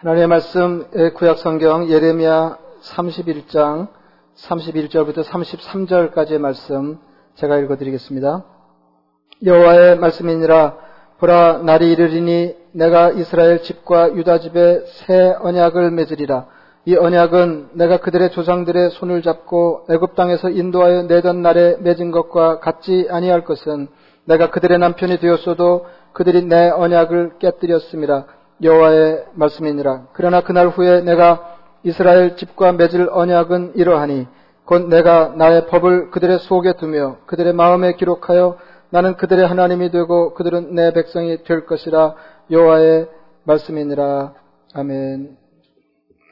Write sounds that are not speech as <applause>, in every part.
하나님의 말씀 구약 성경 예레미야 31장 31절부터 33절까지의 말씀 제가 읽어 드리겠습니다. 여호와의 말씀이니라 보라 날이 이르리니 내가 이스라엘 집과 유다 집에 새 언약을 맺으리라 이 언약은 내가 그들의 조상들의 손을 잡고 애굽 땅에서 인도하여 내던 날에 맺은 것과 같지 아니할 것은 내가 그들의 남편이 되었어도 그들이 내 언약을 깨뜨렸습니다. 여호와의 말씀이니라. 그러나 그날 후에 내가 이스라엘 집과 맺을 언약은 이러하니 곧 내가 나의 법을 그들의 속에 두며 그들의 마음에 기록하여 나는 그들의 하나님이 되고 그들은 내 백성이 될 것이라 여호와의 말씀이니라. 아멘.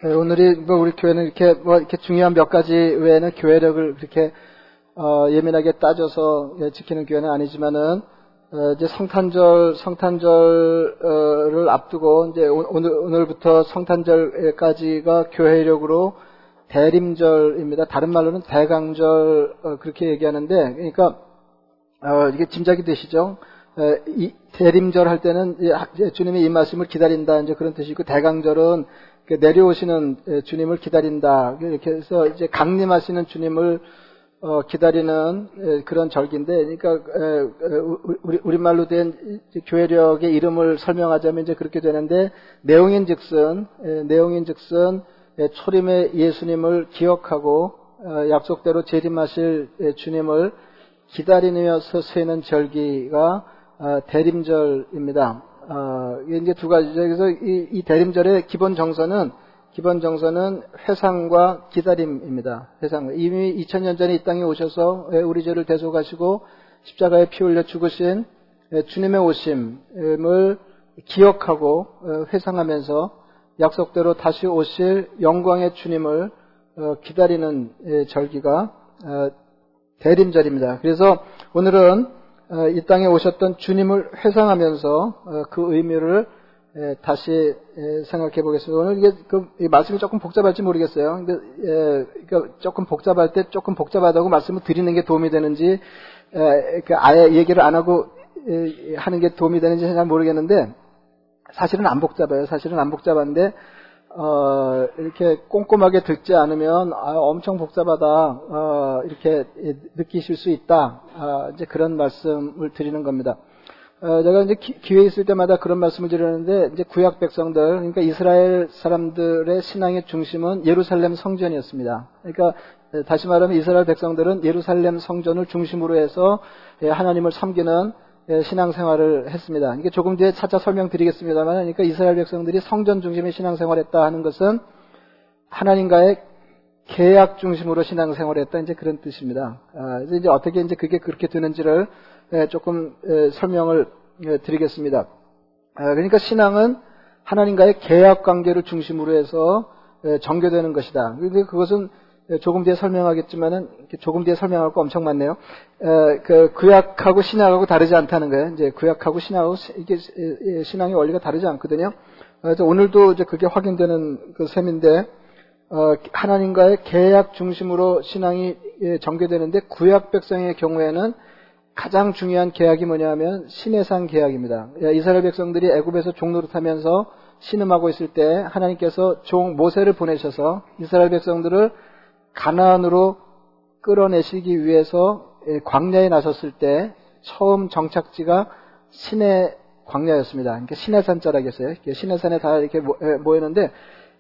네, 오늘이 뭐 우리 교회는 이렇게 뭐 이렇게 중요한 몇 가지 외에는 교회력을 그렇게 어, 예민하게 따져서 예, 지키는 교회는 아니지만은 어, 이제 성탄절 성탄절을 앞두고 이제 오늘 오늘부터 성탄절까지가 교회력으로 대림절입니다. 다른 말로는 대강절 어, 그렇게 얘기하는데 그러니까 어, 이게 짐작이 되시죠? 이 대림절 할 때는 주님의 이 말씀을 기다린다 이제 그런 뜻이고 대강절은 내려오시는 주님을 기다린다 이렇게 해서 이제 강림하시는 주님을 어, 기다리는 에, 그런 절기인데, 그러니까 에, 우리 우리말로 된 교회력의 이름을 설명하자면 이제 그렇게 되는데 내용인즉슨 내용인즉슨 초림의 예수님을 기억하고 어, 약속대로 재림하실 주님을 기다리며 서세는 절기가 어, 대림절입니다. 어, 이게 두 가지죠. 그래서 이, 이 대림절의 기본 정서는 기본 정서는 회상과 기다림입니다. 회상. 이미 2000년 전에 이 땅에 오셔서 우리 죄를 대속하시고 십자가에 피 흘려 죽으신 주님의 오심을 기억하고 어, 회상하면서 약속대로 다시 오실 영광의 주님을 어, 기다리는 절기가 어, 대림절입니다. 그래서 오늘은 이 땅에 오셨던 주님을 회상하면서 그 의미를 예, 다시 예, 생각해 보겠습니다. 오늘 이게 그 말씀이 조금 복잡할지 모르겠어요. 예, 그러니까 조금 복잡할 때 조금 복잡하다고 말씀을 드리는 게 도움이 되는지 그 아예 얘기를 안 하고 하는 게 도움이 되는지 잘 모르겠는데 사실은 안 복잡해요. 사실은 안 복잡한데 어, 이렇게 꼼꼼하게 듣지 않으면 아, 엄청 복잡하다 어, 이렇게 느끼실 수 있다. 아, 이제 그런 말씀을 드리는 겁니다. 어, 제가 이제 기, 회 있을 때마다 그런 말씀을 드렸는데 이제 구약 백성들 그러니까 이스라엘 사람들의 신앙의 중심은 예루살렘 성전이었습니다. 그러니까 다시 말하면 이스라엘 백성들은 예루살렘 성전을 중심으로 해서 예, 하나님을 섬기는 예, 신앙생활을 했습니다. 이게 조금 뒤에 차차 설명드리겠습니다만, 그러니까 이스라엘 백성들이 성전 중심의 신앙생활했다 하는 것은 하나님과의 계약 중심으로 신앙생활했다 이제 그런 뜻입니다. 아, 이제 어떻게 이제 그게 그렇게 되는지를 예, 조금 예, 설명을 예, 드리겠습니다. 아, 그러니까 신앙은 하나님과의 계약 관계를 중심으로 해서 전개되는 것이다. 그런데 그것은 조금 뒤에 설명하겠지만은 조금 뒤에 설명할 거 엄청 많네요. 그 구약하고 신약하고 다르지 않다는 거예요. 이제 구약하고 신약하고 이게 신앙의 원리가 다르지 않거든요. 그래서 오늘도 이제 그게 확인되는 그 셈인데 어, 하나님과의 계약 중심으로 신앙이 전개되는데 구약 백성의 경우에는 가장 중요한 계약이 뭐냐면 신해산 계약입니다. 이스라엘 백성들이 애굽에서 종노릇하면서 신음하고 있을 때 하나님께서 종 모세를 보내셔서 이스라엘 백성들을 가나안으로 끌어내시기 위해서 광야에 나섰을 때 처음 정착지가 신의 광야였습니다. 그러니까 신해산 자락이었어요. 신해산에 다 이렇게 모였는데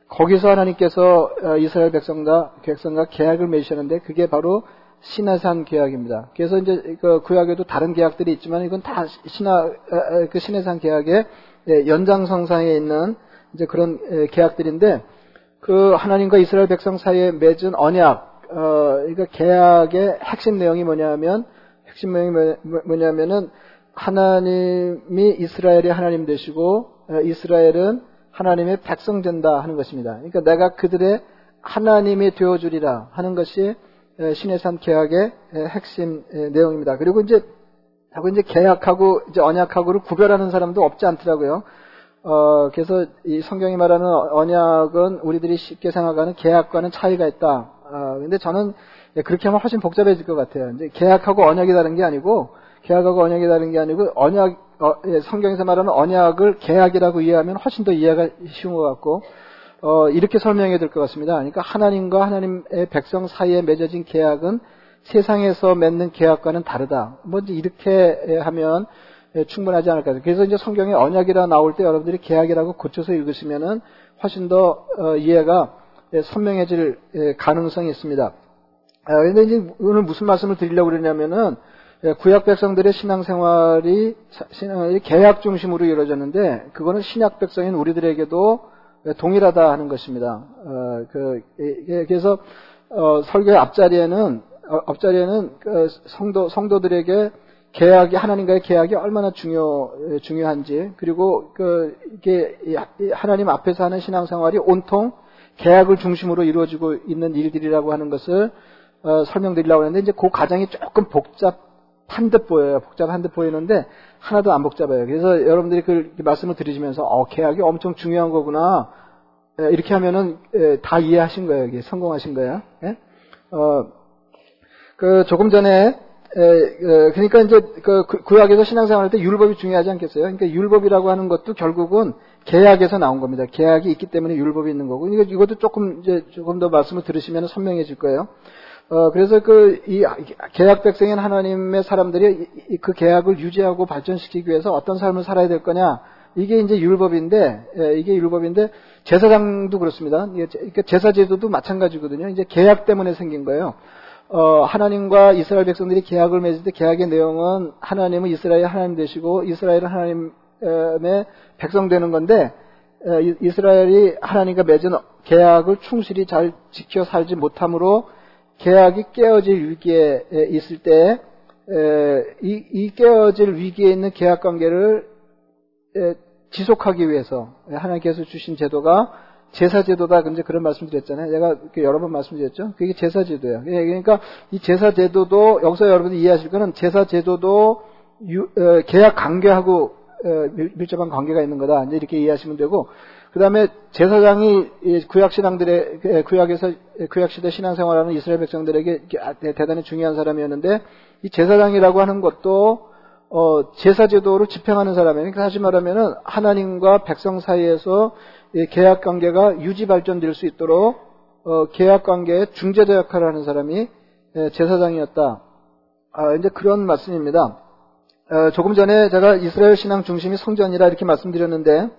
거기서 하나님께서 어, 이스라엘 백성과 백성과 계약을 맺으셨는데 그게 바로 신화산 계약입니다. 그래서 이제 그 구약에도 다른 계약들이 있지만 이건 다 신화 그 신해산 계약의 예, 연장성상에 있는 이제 그런 계약들인데 그 하나님과 이스라엘 백성 사이에 맺은 언약 어 그러니까 계약의 핵심 내용이 뭐냐면 핵심 내용이 뭐냐면은 하나님이 이스라엘의 하나님 되시고 어, 이스라엘은 하나님의 백성 된다 하는 것입니다. 그러니까 내가 그들의 하나님이 되어주리라 하는 것이 신의 산 계약의 핵심 내용입니다. 그리고 이제 하고 이제 계약하고 이제 언약하고를 구별하는 사람도 없지 않더라고요. 어, 그래서 이 성경이 말하는 언약은 우리들이 쉽게 생각하는 계약과는 차이가 있다. 어, 근데 저는 그렇게 하면 훨씬 복잡해질 것 같아요. 이제 계약하고 언약이 다른 게 아니고 계약하고 언약이 다른 게 아니고 언약 어, 예, 성경에서 말하는 언약을 계약이라고 이해하면 훨씬 더 이해가 쉬운 것 같고 어, 이렇게 설명해야 될 것 같습니다. 그러니까 하나님과 하나님의 백성 사이에 맺어진 계약은 세상에서 맺는 계약과는 다르다. 뭐 이렇게 하면 충분하지 않을까. 그래서 이제 성경에 언약이라 나올 때 여러분들이 계약이라고 고쳐서 읽으시면은 훨씬 더 어, 이해가 선명해질 가능성이 있습니다. 그런데 아, 이제 오늘 무슨 말씀을 드리려고 그러냐면은 구약 백성들의 신앙생활이 신앙이 계약 중심으로 이루어졌는데 그거는 신약 백성인 우리들에게도 동일하다 하는 것입니다. 어, 그, 그래서 어, 설교의 앞자리에는 어, 앞자리에는 그 성도 성도들에게 계약이 하나님과의 계약이 얼마나 중요 중요한지 그리고 그 이게 하나님 앞에서 하는 신앙생활이 온통 계약을 중심으로 이루어지고 있는 일들이라고 하는 것을 어, 설명드리려고 하는데 이제 그 과정이 조금 복잡한 듯 보여요. 복잡한 듯 보이는데 하나도 안 복잡해요. 그래서 여러분들이 그 말씀을 들으시면서 어 계약이 엄청 중요한 거구나 이렇게 하면은 다 이해하신 거예요. 이게 성공하신 거예요. 예? 어, 그 조금 전에 에, 그러니까 이제 그 구약에서 신앙생활할 때 율법이 중요하지 않겠어요? 그러니까 율법이라고 하는 것도 결국은 계약에서 나온 겁니다. 계약이 있기 때문에 율법이 있는 거고. 이거 이것도 조금 이제 조금 더 말씀을 들으시면 선명해질 거예요. 어, 그래서 그, 이 계약 백성인 하나님의 사람들이 그 계약을 유지하고 발전시키기 위해서 어떤 삶을 살아야 될 거냐. 이게 이제 율법인데, 예, 이게 율법인데, 제사장도 그렇습니다. 제사제도도 마찬가지거든요. 이제 계약 때문에 생긴 거예요. 어, 하나님과 이스라엘 백성들이 계약을 맺을 때 계약의 내용은 하나님은 이스라엘 하나님 되시고 이스라엘은 하나님의 백성 되는 건데 이스라엘이 하나님과 맺은 계약을 충실히 잘 지켜 살지 못함으로 계약이 깨어질 위기에 있을 때 이, 이 깨어질 위기에 있는 계약 관계를 지속하기 위해서 하나님께서 주신 제도가 제사제도다. 근데 그런 말씀 드렸잖아요. 제가 여러 번 말씀드렸죠. 그게 제사제도예요. 예, 그러니까 이 제사제도도 여기서 여러분들이 이해하실 거는 제사제도도 계약 관계하고 어, 밀접한 관계가 있는 거다. 이제 이렇게 이해하시면 되고 그 다음에 제사장이 구약 신앙들의 구약에서 구약 시대 신앙생활하는 이스라엘 백성들에게 아, 대단히 중요한 사람이었는데 이 제사장이라고 하는 것도 어, 제사제도로 집행하는 사람이에요. 그러니까 다시 말하면은 하나님과 백성 사이에서 계약 관계가 유지 발전될 수 있도록 어, 계약 관계의 중재자 역할을 하는 사람이 제사장이었다. 아, 이제 그런 말씀입니다. 어, 조금 전에 제가 이스라엘 신앙 중심이 성전이라 이렇게 말씀드렸는데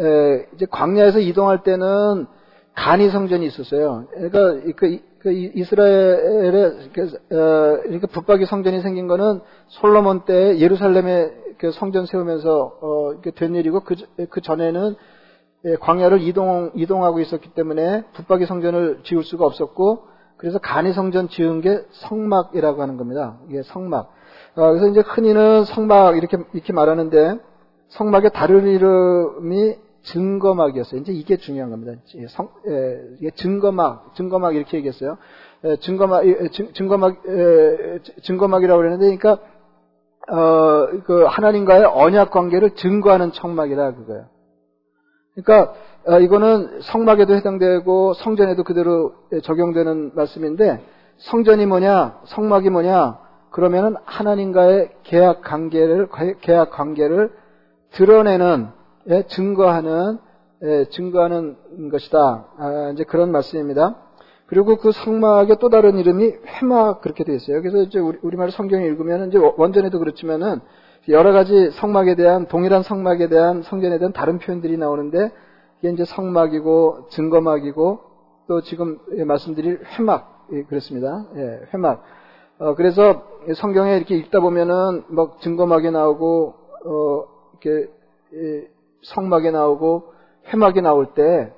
에, 이제 광야에서 이동할 때는 간이 성전이 있었어요. 그러니까 그, 그 이스라엘에 어, 이렇게 붙박이 성전이 생긴 거는 솔로몬 때 예루살렘에 그 성전 세우면서 어, 된 일이고 그, 그 전에는 예, 광야를 이동, 이동하고 있었기 때문에 붙박이 성전을 지을 수가 없었고, 그래서 간이 성전 지은 게 성막이라고 하는 겁니다. 이게 성막. 어, 그래서 이제 흔히는 성막 이렇게, 이렇게 말하는데, 성막의 다른 이름이 증거막이었어요. 이제 이게 중요한 겁니다. 성, 예, 이게 증거막, 증거막 이렇게 얘기했어요. 예, 증거막, 증, 증거막, 예, 증거막이라고 그러는데, 그러니까, 어, 그 하나님과의 언약 관계를 증거하는 청막이라 그거예요. 그러니까 어, 이거는 성막에도 해당되고 성전에도 그대로 적용되는 말씀인데 성전이 뭐냐, 성막이 뭐냐, 그러면은 하나님과의 계약 관계를 계약 관계를 드러내는 예, 증거하는 예, 증거하는 것이다. 아, 이제 그런 말씀입니다. 그리고 그 성막의 또 다른 이름이 회막 그렇게 되어 있어요. 그래서 이제 우리, 말 성경에 읽으면 이제 원전에도 그렇지만은 여러 가지 성막에 대한 동일한 성막에 대한 성전에 대한 다른 표현들이 나오는데 이게 이제 성막이고 증거막이고 또 지금 말씀드릴 회막 예, 그렇습니다. 예, 회막. 어, 그래서 성경에 이렇게 읽다 보면은 막 증거막이 나오고 어, 이렇게 예, 성막이 나오고 회막이 나올 때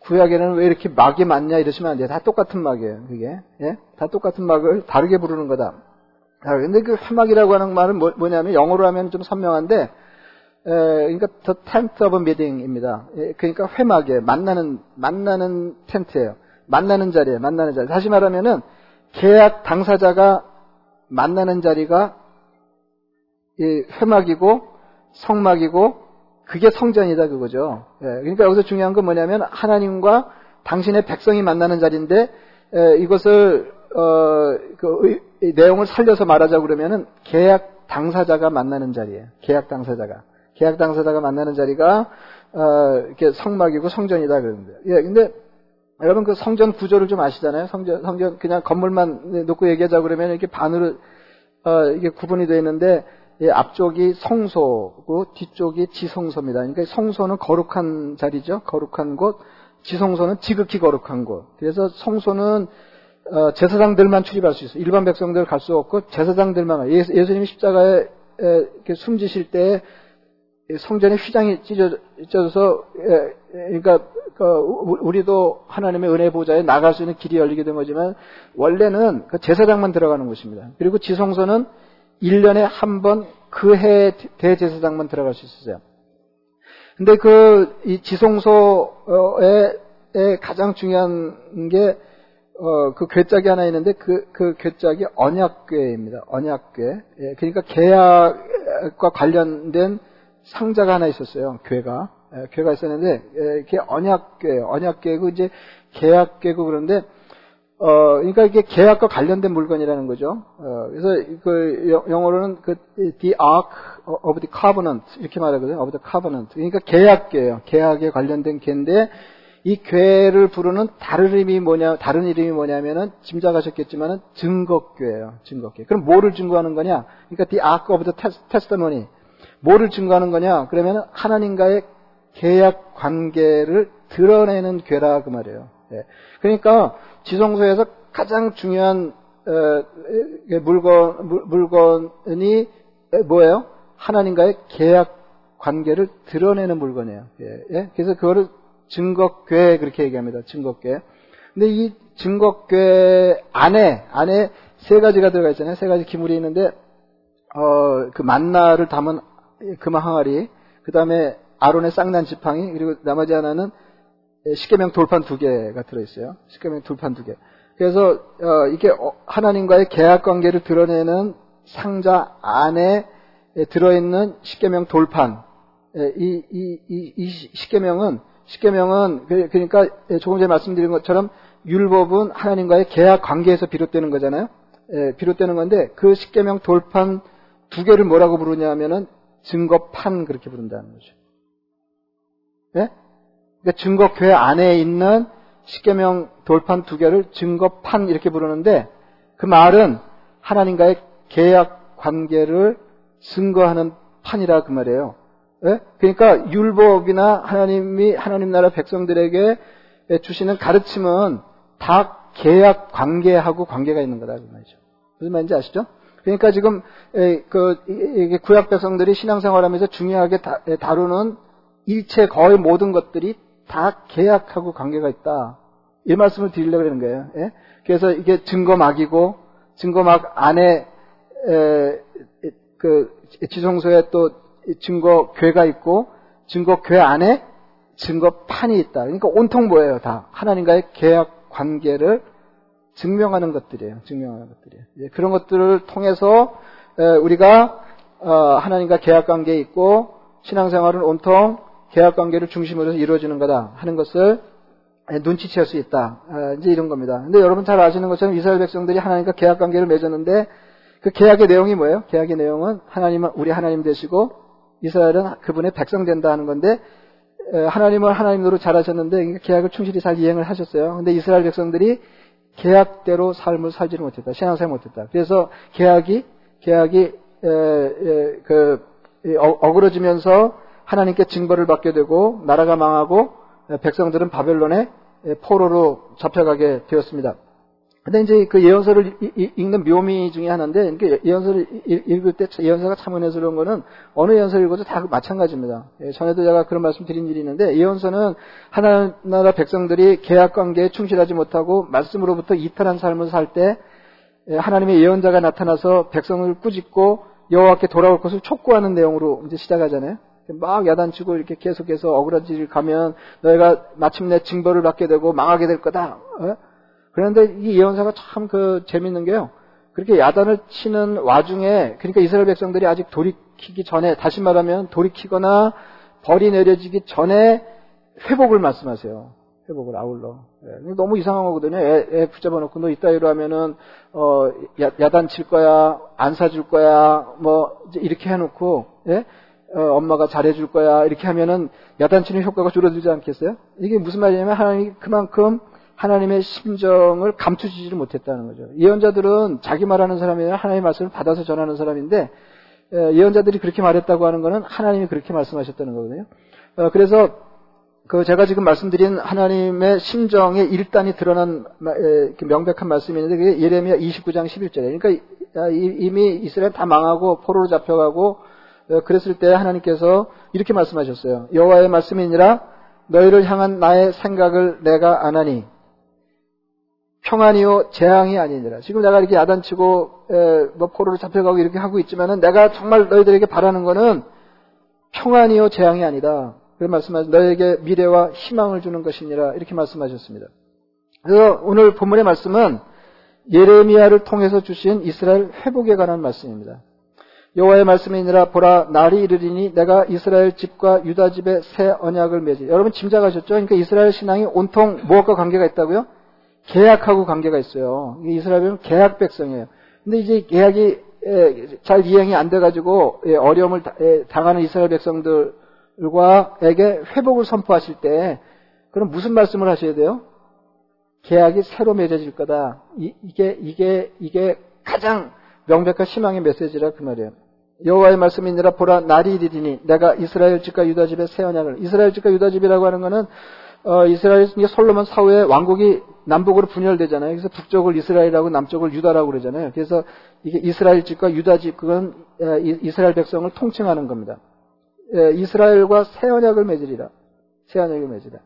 구약에는 왜 이렇게 막이 많냐 이러시면 안 돼요. 다 똑같은 막이에요. 그게 예? 다 똑같은 막을 다르게 부르는 거다. 아, 근데 그 회막이라고 하는 말은 뭐, 냐면 영어로 하면 좀 선명한데 에, 그러니까 the tent of meeting입니다. 예, 그러니까 회막에 만나는 만나는 텐트예요. 만나는 자리에 만나는 자리. 다시 말하면은 계약 당사자가 만나는 자리가 이 회막이고 성막이고 그게 성전이다 그거죠. 예, 그러니까 여기서 중요한 건 뭐냐면 하나님과 당신의 백성이 만나는 자리인데 에, 이것을 어, 그 내용을 살려서 말하자 그러면은 계약 당사자가 만나는 자리예요. 계약 당사자가. 계약 당사자가 만나는 자리가 어, 이렇게 성막이고 성전이다 그러는데. 예, 근데 여러분 그 성전 구조를 좀 아시잖아요. 성전 성전 그냥 건물만 놓고 얘기하자 그러면 이렇게 반으로 어, 이게 구분이 되어 있는데 예, 앞쪽이 성소고 뒤쪽이 지성소입니다. 그러니까 성소는 거룩한 자리죠. 거룩한 곳. 지성소는 지극히 거룩한 곳. 그래서 성소는 어, 제사장들만 출입할 수 있어요. 일반 백성들 갈 수 없고 제사장들만 예수, 예수님이 십자가에 숨지실 때 성전에 휘장이 찢어, 져서 그러니까 그 우리도 하나님의 은혜 보좌에 나갈 수 있는 길이 열리게 된 거지만 원래는 그 제사장만 들어가는 곳입니다. 그리고 지성소는 1년에 한 번 그 해 대제사장만 들어갈 수 있었어요. 근데 그 이 지성소의 가장 중요한 게 어, 그 괴짝이 하나 있는데 그, 그 괴짝이 언약궤입니다. 언약궤. 예, 그러니까 계약과 관련된 상자가 하나 있었어요. 괴가. 예, 괴가 있었는데, 예, 이게 언약궤, 언약궤고 이제 계약궤고 그런데, 어, 그러니까 이게 계약과 관련된 물건이라는 거죠. 어, 그래서 그 영어로는 그 the ark of the covenant 이렇게 말하거든요. of the covenant. 그러니까 계약궤예요. 계약에 관련된 궤인데 이 괴를 부르는 다른 이름이 뭐냐, 다른 이름이 뭐냐면은 짐작하셨겠지만은 증거괴예요. 증거괴. 그럼 뭐를 증거하는 거냐? 그러니까 the ark of the testimony. 뭐를 증거하는 거냐? 그러면 하나님과의 계약 관계를 드러내는 괴라 그 말이에요. 예. 그러니까 지성소에서 가장 중요한 어, 물건 물건이 뭐예요? 하나님과의 계약 관계를 드러내는 물건이에요. 예. 예? 그래서 그거를 증거괴 그렇게 얘기합니다. 증거괴. 근데 이 증거괴 안에 안에 세 가지가 들어가 있잖아요. 세 가지 기물이 있는데 어, 그 만나를 담은 금화 항아리, 그 다음에 아론의 쌍난 지팡이, 그리고 나머지 하나는 십계명 돌판 두 개가 들어있어요. 십계명 돌판 두 개. 그래서 어, 이게 어, 하나님과의 계약 관계를 드러내는 상자 안에 들어있는 십계명 돌판. 이, 이, 이, 이 십계명은 십계명은 그, 그러니까 조금 전에 말씀드린 것처럼 율법은 하나님과의 계약 관계에서 비롯되는 거잖아요. 비롯되는 건데 그 십계명 돌판 두 개를 뭐라고 부르냐면은 증거판 그렇게 부른다는 거죠. 예? 그러니까 증거궤 안에 있는 십계명 돌판 두 개를 증거판 이렇게 부르는데 그 말은 하나님과의 계약 관계를 증거하는 판이라 그 말이에요. 예? 그러니까 율법이나 하나님이 하나님 나라 백성들에게 주시는 가르침은 다 계약 관계하고 관계가 있는 거다 그 말이죠. 무슨 말인지 아시죠? 그러니까 지금 그 구약 백성들이 신앙생활하면서 중요하게 다루는 일체 거의 모든 것들이 다 계약하고 관계가 있다. 이 말씀을 드리려고 그러는 거예요. 예? 그래서 이게 증거막이고 증거막 안에 에, 그 지성소에 또 증거궤가 있고 증거궤 안에 증거판이 있다. 그러니까 온통 뭐예요? 다 하나님과의 계약 관계를 증명하는 것들이에요. 증명하는 것들이에요. 그런 것들을 통해서 우리가 어, 하나님과 계약 관계에 있고 신앙생활은 온통 계약 관계를 중심으로 해서 이루어지는 거다 하는 것을 눈치챌 수 있다. 어, 이제 이런 겁니다. 근데 여러분 잘 아시는 것처럼 이스라엘 백성들이 하나님과 계약 관계를 맺었는데 그 계약의 내용이 뭐예요? 계약의 내용은 하나님은 우리 하나님 되시고 이스라엘은 그분의 백성 된다 하는 건데 하나님을 하나님으로 잘 하셨는데 계약을 충실히 잘 이행을 하셨어요. 근데 이스라엘 백성들이 계약대로 삶을 살지를 못했다. 신앙생활 못했다. 그래서 계약이 계약이 에, 에, 그 어, 어그러지면서 하나님께 징벌을 받게 되고 나라가 망하고 백성들은 바벨론의 포로로 잡혀가게 되었습니다. 근데 이제 그 예언서를 읽는 묘미 중에 하나인데, 예언서를 읽을 때 예언서가 참 은혜스러운 거는 어느 예언서를 읽어도 다 마찬가지입니다. 예, 전에도 제가 그런 말씀 드린 일이 있는데, 예언서는 하나나라 백성들이 계약 관계에 충실하지 못하고 말씀으로부터 이탈한 삶을 살 때, 예, 하나님의 예언자가 나타나서 백성을 꾸짖고 여호와께 돌아올 것을 촉구하는 내용으로 이제 시작하잖아요. 막 야단치고 이렇게 계속해서 억울한지를 가면 너희가 마침내 징벌을 받게 되고 망하게 될 거다. 어? 그런데 이 예언사가 참 그 재밌는 게요. 그렇게 야단을 치는 와중에 그러니까 이스라엘 백성들이 아직 돌이키기 전에 다시 말하면 돌이키거나 벌이 내려지기 전에 회복을 말씀하세요. 회복을 아울러. 예. 너무 이상한 거거든요. 애, 애 붙잡아 놓고 너 이따위로 하면은 어 야, 야단 칠 거야, 안 사줄 거야, 뭐 이렇게 해놓고 예? 어, 엄마가 잘해줄 거야 이렇게 하면은 야단치는 효과가 줄어들지 않겠어요? 이게 무슨 말이냐면 하나님이 그만큼 하나님의 심정을 감추지를 못했다는 거죠. 예언자들은 자기 말하는 사람이 아니라 하나님의 말씀을 받아서 전하는 사람인데 예언자들이 그렇게 말했다고 하는 것은 하나님이 그렇게 말씀하셨다는 거거든요. 어, 그래서 그 제가 지금 말씀드린 하나님의 심정의 일단이 드러난 명백한 말씀이 있는데 그게 예레미야 29장 11절에 그러니까 이미 이스라엘 다 망하고 포로로 잡혀가고 어, 그랬을 때 하나님께서 이렇게 말씀하셨어요. 여호와의 말씀이니라 너희를 향한 나의 생각을 내가 안하니 평안이요 재앙이 아니니라. 지금 내가 이렇게 야단치고 에, 뭐 포로로 잡혀가고 이렇게 하고 있지만은 내가 정말 너희들에게 바라는 거는 평안이요 재앙이 아니다. 그 말씀하신 너에게 미래와 희망을 주는 것이니라 이렇게 말씀하셨습니다. 그래서 오늘 본문의 말씀은 예레미야를 통해서 주신 이스라엘 회복에 관한 말씀입니다. 여호와의 말씀이니라 보라 날이 이르리니 내가 이스라엘 집과 유다 집에 새 언약을 맺지. 여러분 짐작하셨죠? 그러니까 이스라엘 신앙이 온통 무엇과 관계가 있다고요? 계약하고 관계가 있어요. 이스라엘은 계약 백성이에요. 근데 이제 계약이 잘 이행이 안 돼가지고 어려움을 당하는 이스라엘 백성들과에게 회복을 선포하실 때 그럼 무슨 말씀을 하셔야 돼요? 계약이 새로 맺어질 거다. 이, 게 이게 이게 가장 명백한 희망의 메시지라 그 말이에요. 여호와의 말씀이니라 보라 날이 이르리니 내가 이스라엘 집과 유다 집의 새 언약을 이스라엘 집과 유다 집이라고 하는 것은 어, 이스라엘 솔로몬 사후에 왕국이 남북으로 분열되잖아요. 그래서 북쪽을 이스라엘하고 남쪽을 유다라고 그러잖아요. 그래서 이게 이스라엘 집과 유다 집 그건 이스라엘 백성을 통칭하는 겁니다. 이스라엘과 새 언약을 맺으리라. 새 언약을 맺으리라.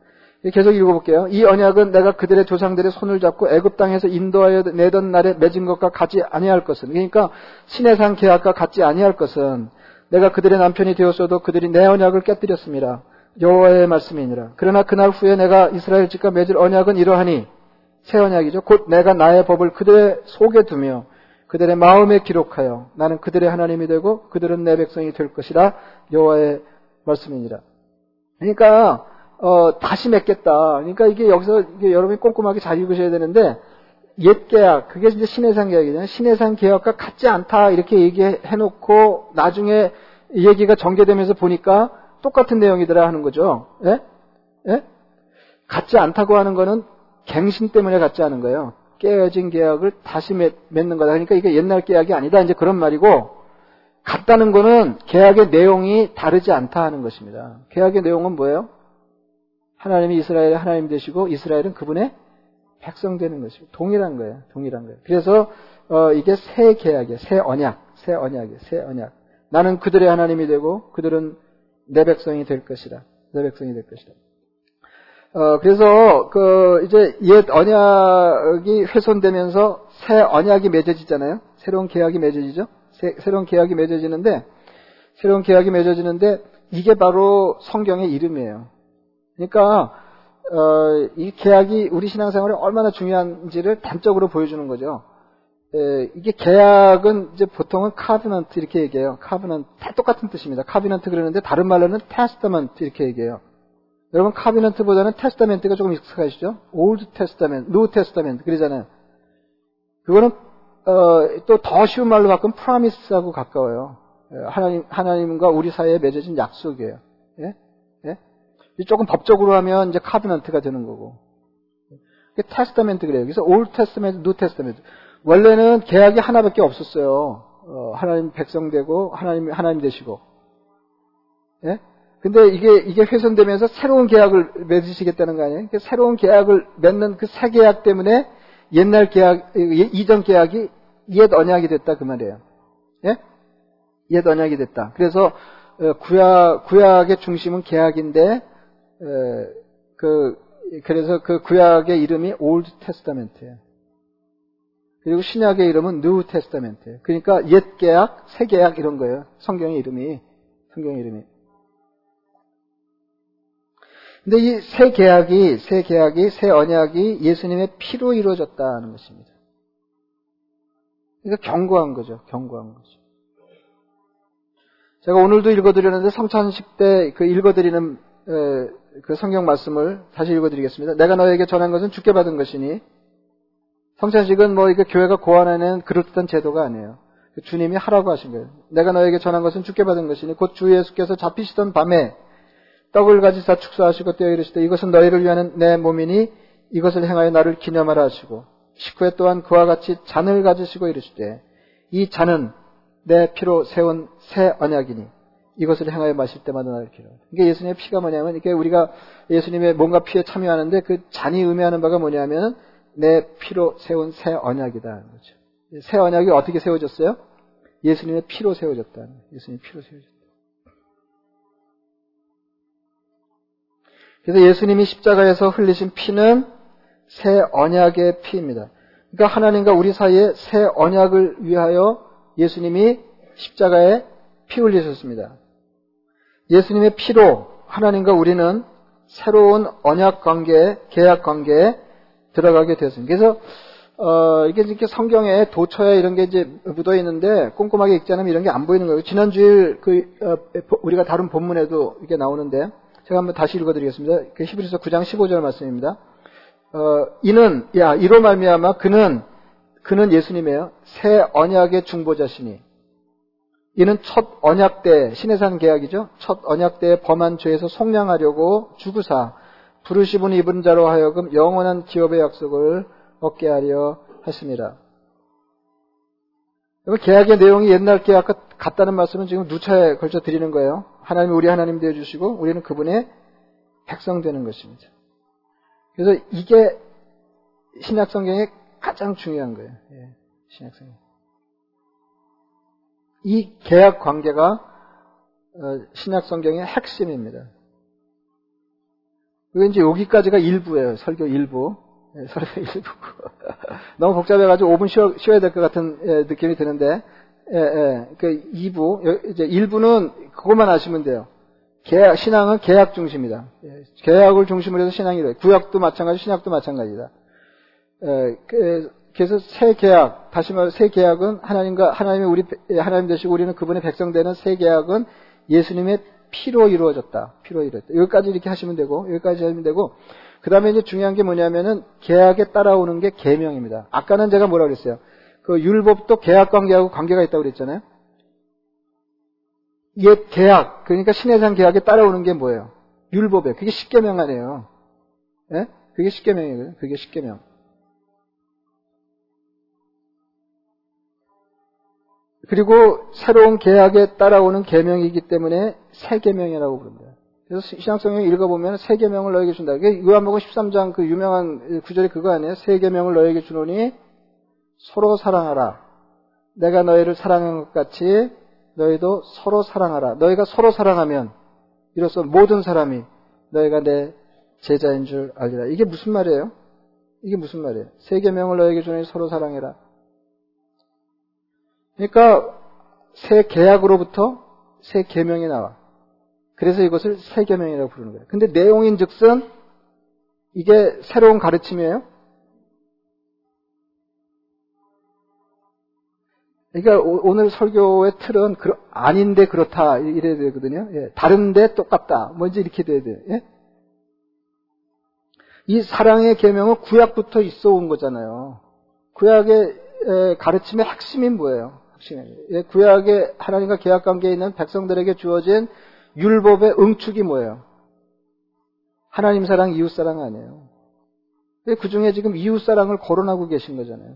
계속 읽어볼게요. 이 언약은 내가 그들의 조상들의 손을 잡고 애굽 땅에서 인도하여 내던 날에 맺은 것과 같지 아니할 것은 그러니까 신해산 계약과 같지 아니할 것은 내가 그들의 남편이 되었어도 그들이 내 언약을 깨뜨렸습니다. 여호와의 말씀이니라. 그러나 그날 후에 내가 이스라엘 집과 맺을 언약은 이러하니 새 언약이죠. 곧 내가 나의 법을 그들의 속에 두며 그들의 마음에 기록하여 나는 그들의 하나님이 되고 그들은 내 백성이 될 것이라 여호와의 말씀이니라. 그러니까 어, 다시 맺겠다. 그러니까 이게 여기서 이게 여러분이 꼼꼼하게 잘 읽으셔야 되는데 옛 계약, 그게 이제 신해상 계약이잖아요. 신해상 계약과 같지 않다 이렇게 얘기해 놓고 나중에 얘기가 전개되면서 보니까 똑같은 내용이더라 하는 거죠. 예? 예? 같지 않다고 하는 거는 갱신 때문에 같지 않은 거예요. 깨어진 계약을 다시 맺, 는 거다. 그러니까 이게 옛날 계약이 아니다. 이제 그런 말이고 같다는 거는 계약의 내용이 다르지 않다 하는 것입니다. 계약의 내용은 뭐예요? 하나님이 이스라엘의 하나님 되시고 이스라엘은 그분의 백성 되는 것이고 동일한 거예요. 동일한 거예요. 그래서 어, 이게 새 계약이에요. 새 언약, 새 언약이에요. 새 언약. 나는 그들의 하나님이 되고 그들은 내 백성이 될 것이다. 내 백성이 될 것이다. 어, 그래서 그 이제 옛 언약이 훼손되면서 새 언약이 맺어지잖아요. 새로운 계약이 맺어지죠. 새, 새로운 계약이 맺어지는데 새로운 계약이 맺어지는데 이게 바로 성경의 이름이에요. 그러니까 어, 이 계약이 우리 신앙생활에 얼마나 중요한지를 단적으로 보여주는 거죠. 에, 이게 계약은 이제 보통은 covenant 이렇게 얘기해요. covenant 다 똑같은 뜻입니다. covenant 그러는데 다른 말로는 testament 이렇게 얘기해요. 여러분 covenant보다는 testament가 조금 익숙하시죠? Old Testament, New Testament 그러잖아요. 그거는 어, 또 더 쉬운 말로 바꾸면 promise하고 가까워요. 하나님 하나님과 우리 사이에 맺어진 약속이에요. 예? 조금 법적으로 하면 이제 covenant가 되는 거고. testament 그래요. 그래서 Old Testament, New Testament. 원래는 계약이 하나밖에 없었어요. 어, 하나님 백성 되고 하나님 하나님 되시고. 예? 근데 이게 이게 훼손되면서 새로운 계약을 맺으시겠다는 거 아니에요? 새로운 계약을 맺는 그 새 계약 때문에 옛날 계약 이전 계약이 옛 언약이 됐다 그 말이에요. 예? 옛 언약이 됐다. 그래서 어, 구약 구약의 중심은 계약인데 그 그래서 그 구약의 이름이 Old Testament예요. 그리고 신약의 이름은 New Testament예요. 그러니까 옛 계약, 새 계약 이런 거예요. 성경의 이름이 성경의 이름이. 근데 이 새 계약이 새 계약이 새 언약이 예수님의 피로 이루어졌다는 것입니다. 그러니까 경고한 거죠. 경고한 거죠. 제가 오늘도 읽어드렸는데 성찬식 때그 읽어드리는 그 성경 말씀을 다시 읽어드리겠습니다. 내가 너에게 전한 것은 주께 받은 것이니 성찬식은 뭐 이게 교회가 고안하는 그럴듯한 제도가 아니에요. 주님이 하라고 하신 거예요. 내가 너에게 전한 것은 주께 받은 것이니 곧 주 예수께서 잡히시던 밤에 떡을 가지사 축사하시고 떼어 이르시되 이것은 너희를 위하는 내 몸이니 이것을 행하여 나를 기념하라 하시고 식후에 또한 그와 같이 잔을 가지시고 이르시되 이 잔은 내 피로 세운 새 언약이니 이것을 행하여 마실 때마다 나를 기려. 이게 예수님의 피가 뭐냐면 이게 우리가 예수님의 몸과 피에 참여하는데 그 잔이 의미하는 바가 뭐냐면 내 피로 세운 새 언약이다 거죠. 새 언약이 어떻게 세워졌어요? 예수님의 피로 세워졌다. 예수님의 피로 세워졌다. 그래서 예수님이 십자가에서 흘리신 피는 새 언약의 피입니다. 그러니까 하나님과 우리 사이에 새 언약을 위하여 예수님이 십자가에 피 흘리셨습니다. 예수님의 피로 하나님과 우리는 새로운 언약 관계, 계약 관계에 들어가게 되었습니다. 그래서 어, 이게 이렇게 성경에 도처에 이런 게 이제 묻어 있는데 꼼꼼하게 읽지 않으면 이런 게 안 보이는 거예요. 지난 주일 그 어, 우리가 다룬 본문에도 이게 나오는데 제가 한번 다시 읽어드리겠습니다. 그 히브리서 9장 15절 말씀입니다. 어, 이는 야 이로 말미암아 그는 그는 예수님이에요. 새 언약의 중보자시니 이는 첫 언약 때 신의 산 계약이죠. 첫 언약 때 범한 죄에서 속량하려고 주구사 부르시분 입은 자로 하여금 영원한 기업의 약속을 얻게 하려 하십니다. 계약의 내용이 옛날 계약과 같다는 말씀은 지금 누차에 걸쳐 드리는 거예요. 하나님이 우리 하나님 되어 주시고 우리는 그분의 백성 되는 것입니다. 그래서 이게 신약 성경에 가장 중요한 거예요. 예, 신약 성경. 이 계약 관계가 어, 신약 성경의 핵심입니다. 그게 이제 여기까지가 일부예요. 설교 일부. 예, 설교 <laughs> 일부. 너무 복잡해가지고 5분 쉬어, 쉬어 야 될 것 같은 예, 느낌이 드는데, 예, 예. 그 2부, 이제 1부는 그것만 아시면 돼요. 계약, 신앙은 계약 중심이다. 예, 계약을 중심으로 해서 신앙이 돼. 구약도 마찬가지, 신약도 마찬가지다. 예, 그, 그래서 새 계약, 다시 말해 새 계약은 하나님과 하나님이 우리 하나님 되시고 우리는 그분의 백성 되는 새 계약은 예수님의 피로 이루어졌다. 피로 이루어졌다. 여기까지 이렇게 하시면 되고 여기까지 하시면 되고 그다음에 이제 중요한 게 뭐냐면은 계약에 따라오는 게 계명입니다. 아까는 제가 뭐라 그랬어요? 그 율법도 계약 관계하고 관계가 있다고 그랬잖아요. 이게 계약, 그러니까 신해상 계약에 따라오는 게 뭐예요? 율법이에요. 그게 십계명 아니에요. 예? 그게 십계명이에요. 그게 십계명. 그리고 새로운 계약에 따라오는 계명이기 때문에 새 계명이라고 부릅니다. 그래서 신약성경 읽어보면 새 계명을 너에게 준다. 이게 요한복음 13장 그 유명한 구절이 그거 아니에요? 새 계명을 너에게 주노니 서로 사랑하라. 내가 너희를 사랑한 것 같이 너희도 서로 사랑하라. 너희가 서로 사랑하면 이로써 모든 사람이 너희가 내 제자인 줄 알리라. 이게 무슨 말이에요? 이게 무슨 말이에요? 새 계명을 너에게 주노니 서로 사랑해라. 그러니까 새 계약으로부터 새 계명이 나와. 그래서 이것을 새 계명이라고 부르는 거예요. 근데 내용인 즉슨 이게 새로운 가르침이에요. 그러니까 오늘 설교의 틀은 아닌데 그렇다 이래야 되거든요. 예, 다른데 똑같다. 뭔지 이렇게 돼야 돼요. 예? 이 사랑의 계명은 구약부터 있어 온 거잖아요. 구약의 가르침의 핵심이 뭐예요? 예, 구약의 하나님과 계약 관계에 있는 백성들에게 주어진 율법의 응축이 뭐예요? 하나님 사랑, 이웃 사랑 아니에요. 그 중에 지금 이웃 사랑을 거론하고 계신 거잖아요.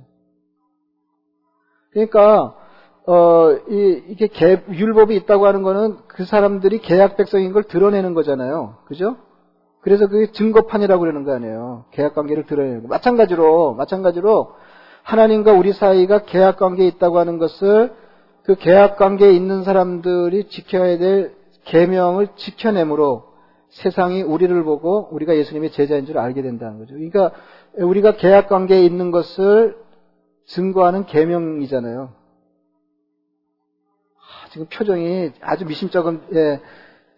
그러니까 어, 이, 이게 개, 율법이 있다고 하는 거는 그 사람들이 계약 백성인 걸 드러내는 거잖아요. 그죠? 그래서 그게 증거판이라고 그러는 거 아니에요. 계약 관계를 드러내는 거. 마찬가지로, 마찬가지로 하나님과 우리 사이가 계약 관계에 있다고 하는 것을 그 계약 관계에 있는 사람들이 지켜야 될 계명을 지켜내므로 세상이 우리를 보고 우리가 예수님의 제자인 줄 알게 된다는 거죠. 그러니까 우리가 계약 관계에 있는 것을 증거하는 계명이잖아요. 아, 지금 표정이 아주 미심쩍은 예,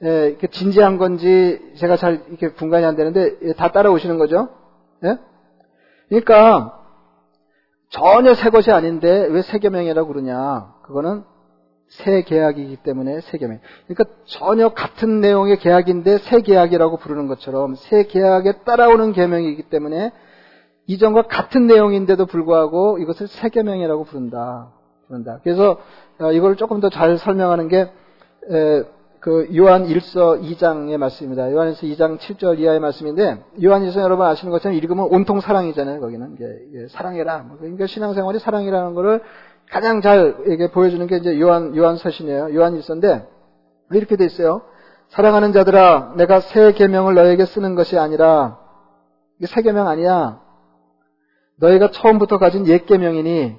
예, 진지한 건지 제가 잘 이렇게 분간이 안 되는데 예, 다 따라오시는 거죠. 예? 그러니까 전혀 새 것이 아닌데 왜 새 계명이라고 그러냐? 그거는 새 계약이기 때문에 새 계명. 그러니까 전혀 같은 내용의 계약인데 새 계약이라고 부르는 것처럼 새 계약에 따라오는 계명이기 때문에 이전과 같은 내용인데도 불구하고 이것을 새 계명이라고 부른다. 부른다. 그래서 어, 이걸 조금 더 잘 설명하는 게 그 요한 1서 2장의 말씀입니다. 요한 1서 2장 7절 이하의 말씀인데 요한 1서 여러분 아시는 것처럼 읽으면 온통 사랑이잖아요. 거기는 이게 사랑해라. 뭐 그러니까 신앙생활이 사랑이라는 것을 가장 잘 이게 보여주는 게 이제 요한 요한 서신이에요. 요한 1서인데 이렇게 돼 있어요. 사랑하는 자들아, 내가 새 계명을 너에게 쓰는 것이 아니라 이게 새 계명 아니야. 너희가 처음부터 가진 옛 계명이니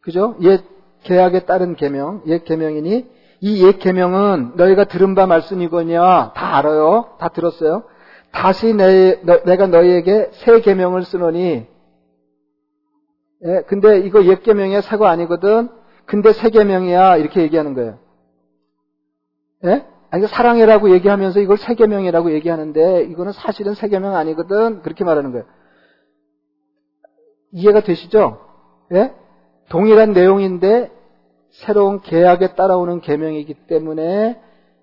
그죠? 옛 계약에 따른 계명, 옛 계명이니 이 옛 계명은 너희가 들은 바 말씀이거냐 다 알아요. 다 들었어요. 다시 내, 너, 내가 너희에게 새 계명을 쓰노니 예, 근데 이거 옛 계명이야 새거 아니거든. 근데 새 계명이야 이렇게 얘기하는 거예요. 예? 아니, 사랑해라고 얘기하면서 이걸 새 계명이라고 얘기하는데 이거는 사실은 새 계명 아니거든. 그렇게 말하는 거예요. 이해가 되시죠? 예? 동일한 내용인데 새로운 계약에 따라오는 계명이기 때문에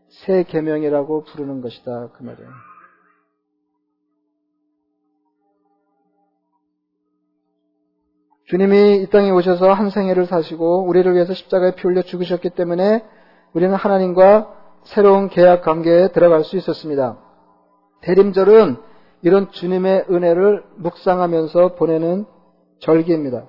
새 계명이라고 부르는 것이다 그 말이에요. 주님이 이 땅에 오셔서 한 생애를 사시고 우리를 위해서 십자가에 피 흘려 죽으셨기 때문에 우리는 하나님과 새로운 계약 관계에 들어갈 수 있었습니다. 대림절은 이런 주님의 은혜를 묵상하면서 보내는 절기입니다.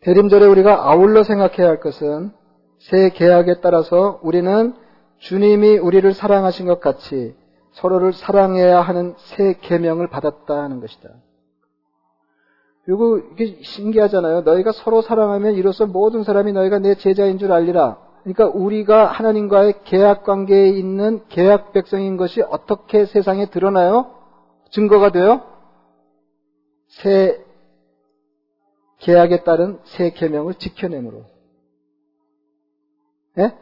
대림절에 우리가 아울러 생각해야 할 것은 새 계약에 따라서 우리는 주님이 우리를 사랑하신 것 같이 서로를 사랑해야 하는 새 계명을 받았다 하는 것이다. 그리고 이게 신기하잖아요. 너희가 서로 사랑하면 이로써 모든 사람이 너희가 내 제자인 줄 알리라. 그러니까 우리가 하나님과의 계약 관계에 있는 계약 백성인 것이 어떻게 세상에 드러나요? 증거가 돼요? 새 계약에 따른 새 계명을 지켜내므로. 예?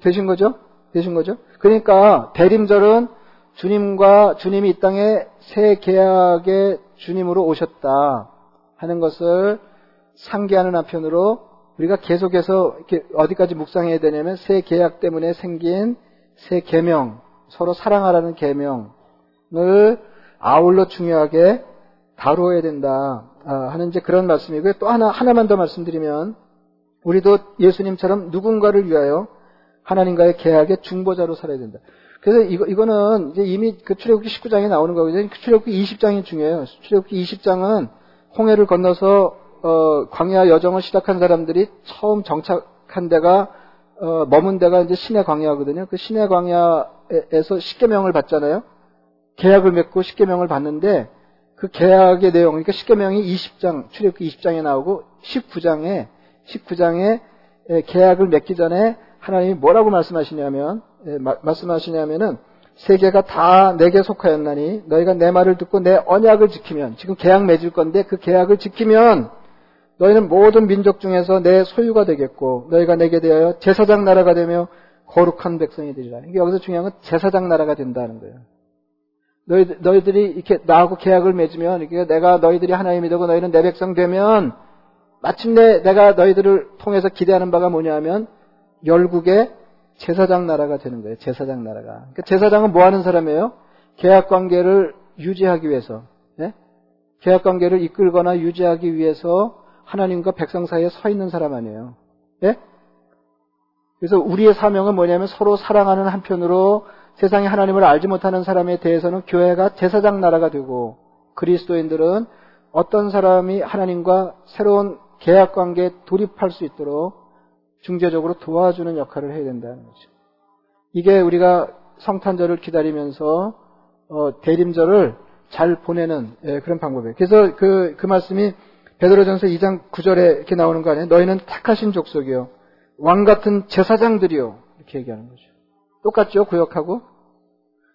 되 신 거죠? 되신 거죠? 그러니까 대림절은 주님과 주님이 이 땅에 새 계약의 주님으로 오셨다 하는 것을 상기하는 한편으로 우리가 계속해서 이렇게 어디까지 묵상해야 되냐면 새 계약 때문에 생긴 새 계명, 서로 사랑하라는 계명을 아울러 중요하게 다루어야 된다 아, 하는 이제 그런 말씀이고요. 또 하나 하나만 더 말씀드리면 우리도 예수님처럼 누군가를 위하여 하나님과의 계약의 중보자로 살아야 된다. 그래서 이거, 이거는 이제 이미 그 출애굽기 19장에 나오는 거거든요. 그 출애굽기 20장이 중요해요. 출애굽기 20장은 홍해를 건너서 어, 광야 여정을 시작한 사람들이 처음 정착한 데가 어, 머문 데가 이제 신의 광야거든요. 그 신의 광야에서 십계명을 받잖아요. 계약을 맺고 십계명을 받는데 그 계약의 내용, 그러니까 십계명이 20장, 출애굽기 20장에 나오고 19장에 19장에 계약을 맺기 전에 하나님이 뭐라고 말씀하시냐면 말씀하시냐면은 세계가 다 내게 속하였나니 너희가 내 말을 듣고 내 언약을 지키면 지금 계약 맺을 건데 그 계약을 지키면 너희는 모든 민족 중에서 내 소유가 되겠고 너희가 내게 대하여 제사장 나라가 되며 거룩한 백성이 되리라. 이게 여기서 중요한 건 제사장 나라가 된다는 거예요. 너희, 너희들이 이렇게 나하고 계약을 맺으면 이게 내가 너희들이 하나님이 되고 너희는 내 백성 되면 마침내 내가 너희들을 통해서 기대하는 바가 뭐냐면 열국의 제사장 나라가 되는 거예요. 제사장 나라가. 그러니까 제사장은 뭐 하는 사람이에요? 계약 관계를 유지하기 위해서, 예? 계약 관계를 이끌거나 유지하기 위해서 하나님과 백성 사이에 서 있는 사람 아니에요. 예? 그래서 우리의 사명은 뭐냐면 서로 사랑하는 한편으로 세상에 하나님을 알지 못하는 사람에 대해서는 교회가 제사장 나라가 되고 그리스도인들은 어떤 사람이 하나님과 새로운 계약 관계에 돌입할 수 있도록 중재적으로 도와주는 역할을 해야 된다는 거죠. 이게 우리가 성탄절을 기다리면서 어, 대림절을 잘 보내는 예, 그런 방법이에요. 그래서 그, 그 말씀이 베드로전서 2장 9절에 이렇게 나오는 거 아니에요? 너희는 택하신 족속이요. 왕 같은 제사장들이요. 이렇게 얘기하는 거죠. 똑같죠? 구역하고.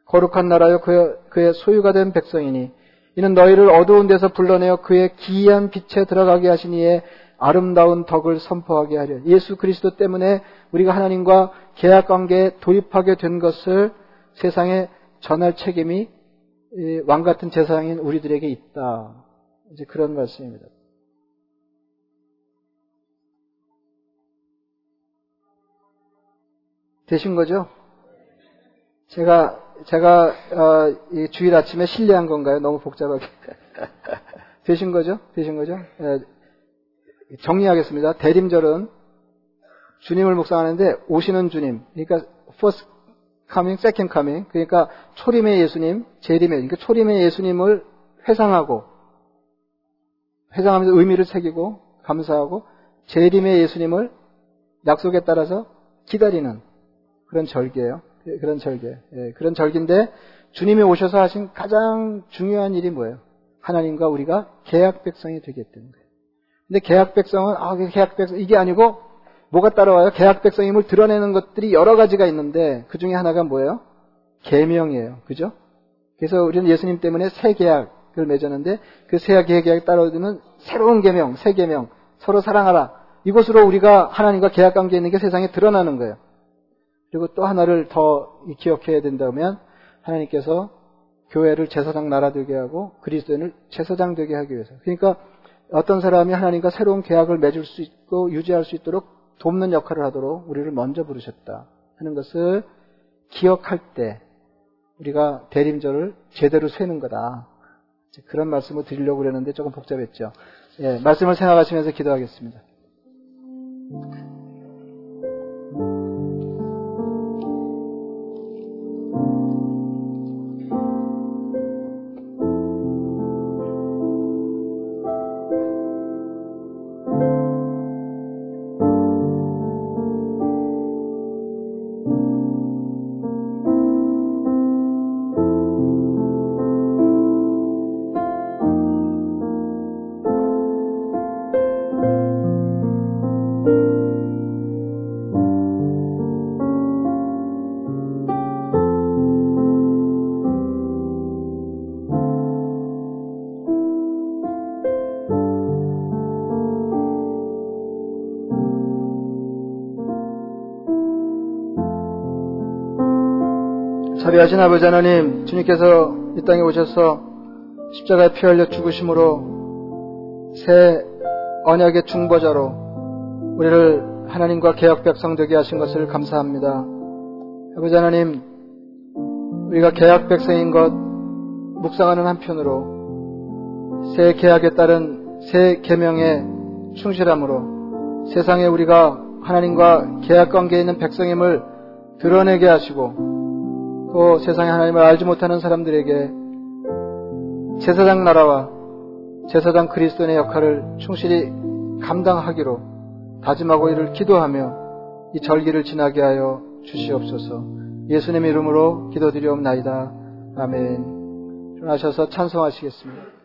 거룩한 나라요. 그의, 그의 소유가 된 백성이니 이는 너희를 어두운 데서 불러내어 그의 기이한 빛에 들어가게 하시니에 아름다운 덕을 선포하게 하려. 예수 그리스도 때문에 우리가 하나님과 계약 관계에 돌입하게 된 것을 세상에 전할 책임이 왕 같은 재상인 우리들에게 있다. 이제 그런 말씀입니다. 되신 거죠? 제가 제가 어, 주일 아침에 실례한 건가요? 너무 복잡하게 <laughs> 되신 거죠? 되신 거죠? 예, 정리하겠습니다. 대림절은 주님을 묵상하는데 오시는 주님, 그러니까 first coming, second coming, 그러니까 초림의 예수님, 재림의, 그러니까 초림의 예수님을 회상하고 회상하면서 의미를 새기고 감사하고 재림의 예수님을 약속에 따라서 기다리는 그런 절기예요. 그런 절기. 예, 그런 절기인데 주님이 오셔서 하신 가장 중요한 일이 뭐예요? 하나님과 우리가 계약 백성이 되겠다는 거예요. 근데 계약 백성은 아, 계약 백성 이게 아니고 뭐가 따라와요? 계약 백성임을 드러내는 것들이 여러 가지가 있는데 그 중에 하나가 뭐예요? 계명이에요. 그죠? 그래서 우리는 예수님 때문에 새 계약을 맺었는데 그 새 계약에 따라오는 새로운 계명, 새 계명, 서로 사랑하라. 이것으로 우리가 하나님과 계약 관계에 있는 게 세상에 드러나는 거예요. 그리고 또 하나를 더 기억해야 된다면 하나님께서 교회를 제사장 나라 되게 하고 그리스도인을 제사장 되게 하기 위해서. 그러니까 어떤 사람이 하나님과 새로운 계약을 맺을 수 있고 유지할 수 있도록 돕는 역할을 하도록 우리를 먼저 부르셨다 하는 것을 기억할 때 우리가 대림절을 제대로 세는 거다. 그런 말씀을 드리려고 그랬는데 조금 복잡했죠. 예, 말씀을 생각하시면서 기도하겠습니다. 자비하신 아버지 하나님, 주님께서 이 땅에 오셔서 십자가에 피 흘려 죽으심으로 새 언약의 중보자로 우리를 하나님과 개혁 백성 되게 하신 것을 감사합니다. 아버지 하나님, 우리가 개혁 백성인 것 묵상하는 한편으로 새 계약에 따른 새 계명에 충실함으로 세상에 우리가 하나님과 계약 관계에 있는 백성임을 드러내게 하시고 또 세상에 하나님을 알지 못하는 사람들에게 제사장 나라와 제사장 그리스도의 역할을 충실히 감당하기로 다짐하고 이를 기도하며 이 절기를 지나게 하여 주시옵소서. 예수님 이름으로 기도드리옵나이다. 아멘. 일어나셔서 찬송하시겠습니다.